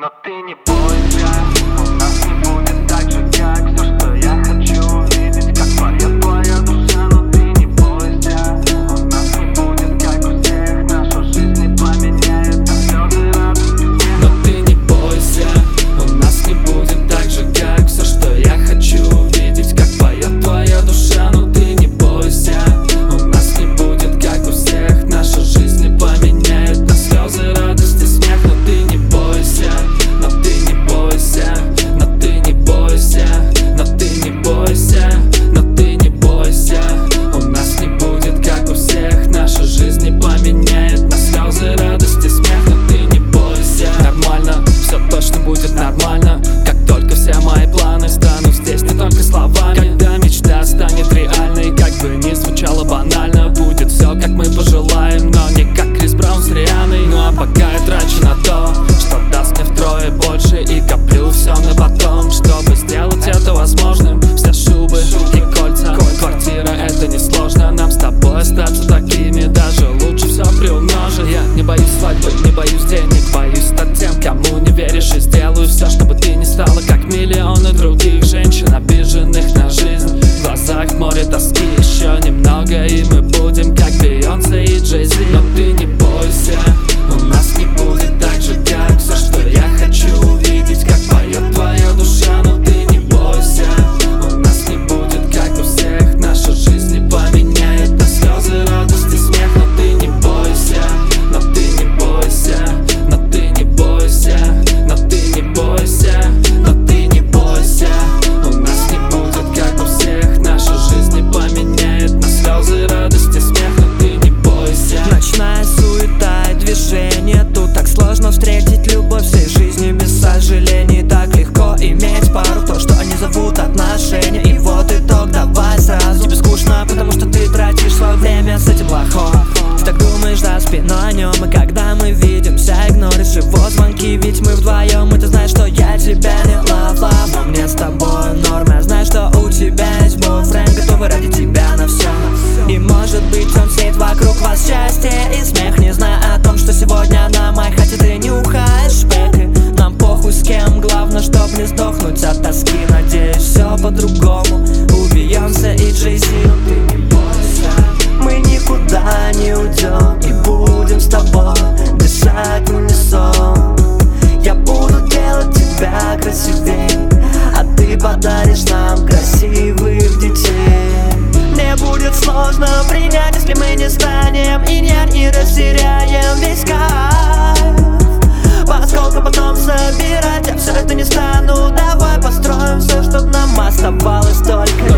Но ты не бойся, у нас не будет так же. пока. тебя не лав-лав Мне с тобой норм, я знаю, что у тебя есть бойфренд Готовы ради тебя на все И может быть он сеет вокруг вас счастье и смех. Не знаю о том, что сегодня на моей хате ты нюхаешь пек Нам похуй с кем, главное, чтоб не сдохнуть от тоски. Надеюсь, все по-другому. подаришь нам красивых детей. Мне будет сложно принять, если мы не станем И не не растеряем весь кайф. Поскольку потом собирать я все это не стану. Давай построим все, чтобы нам оставалось только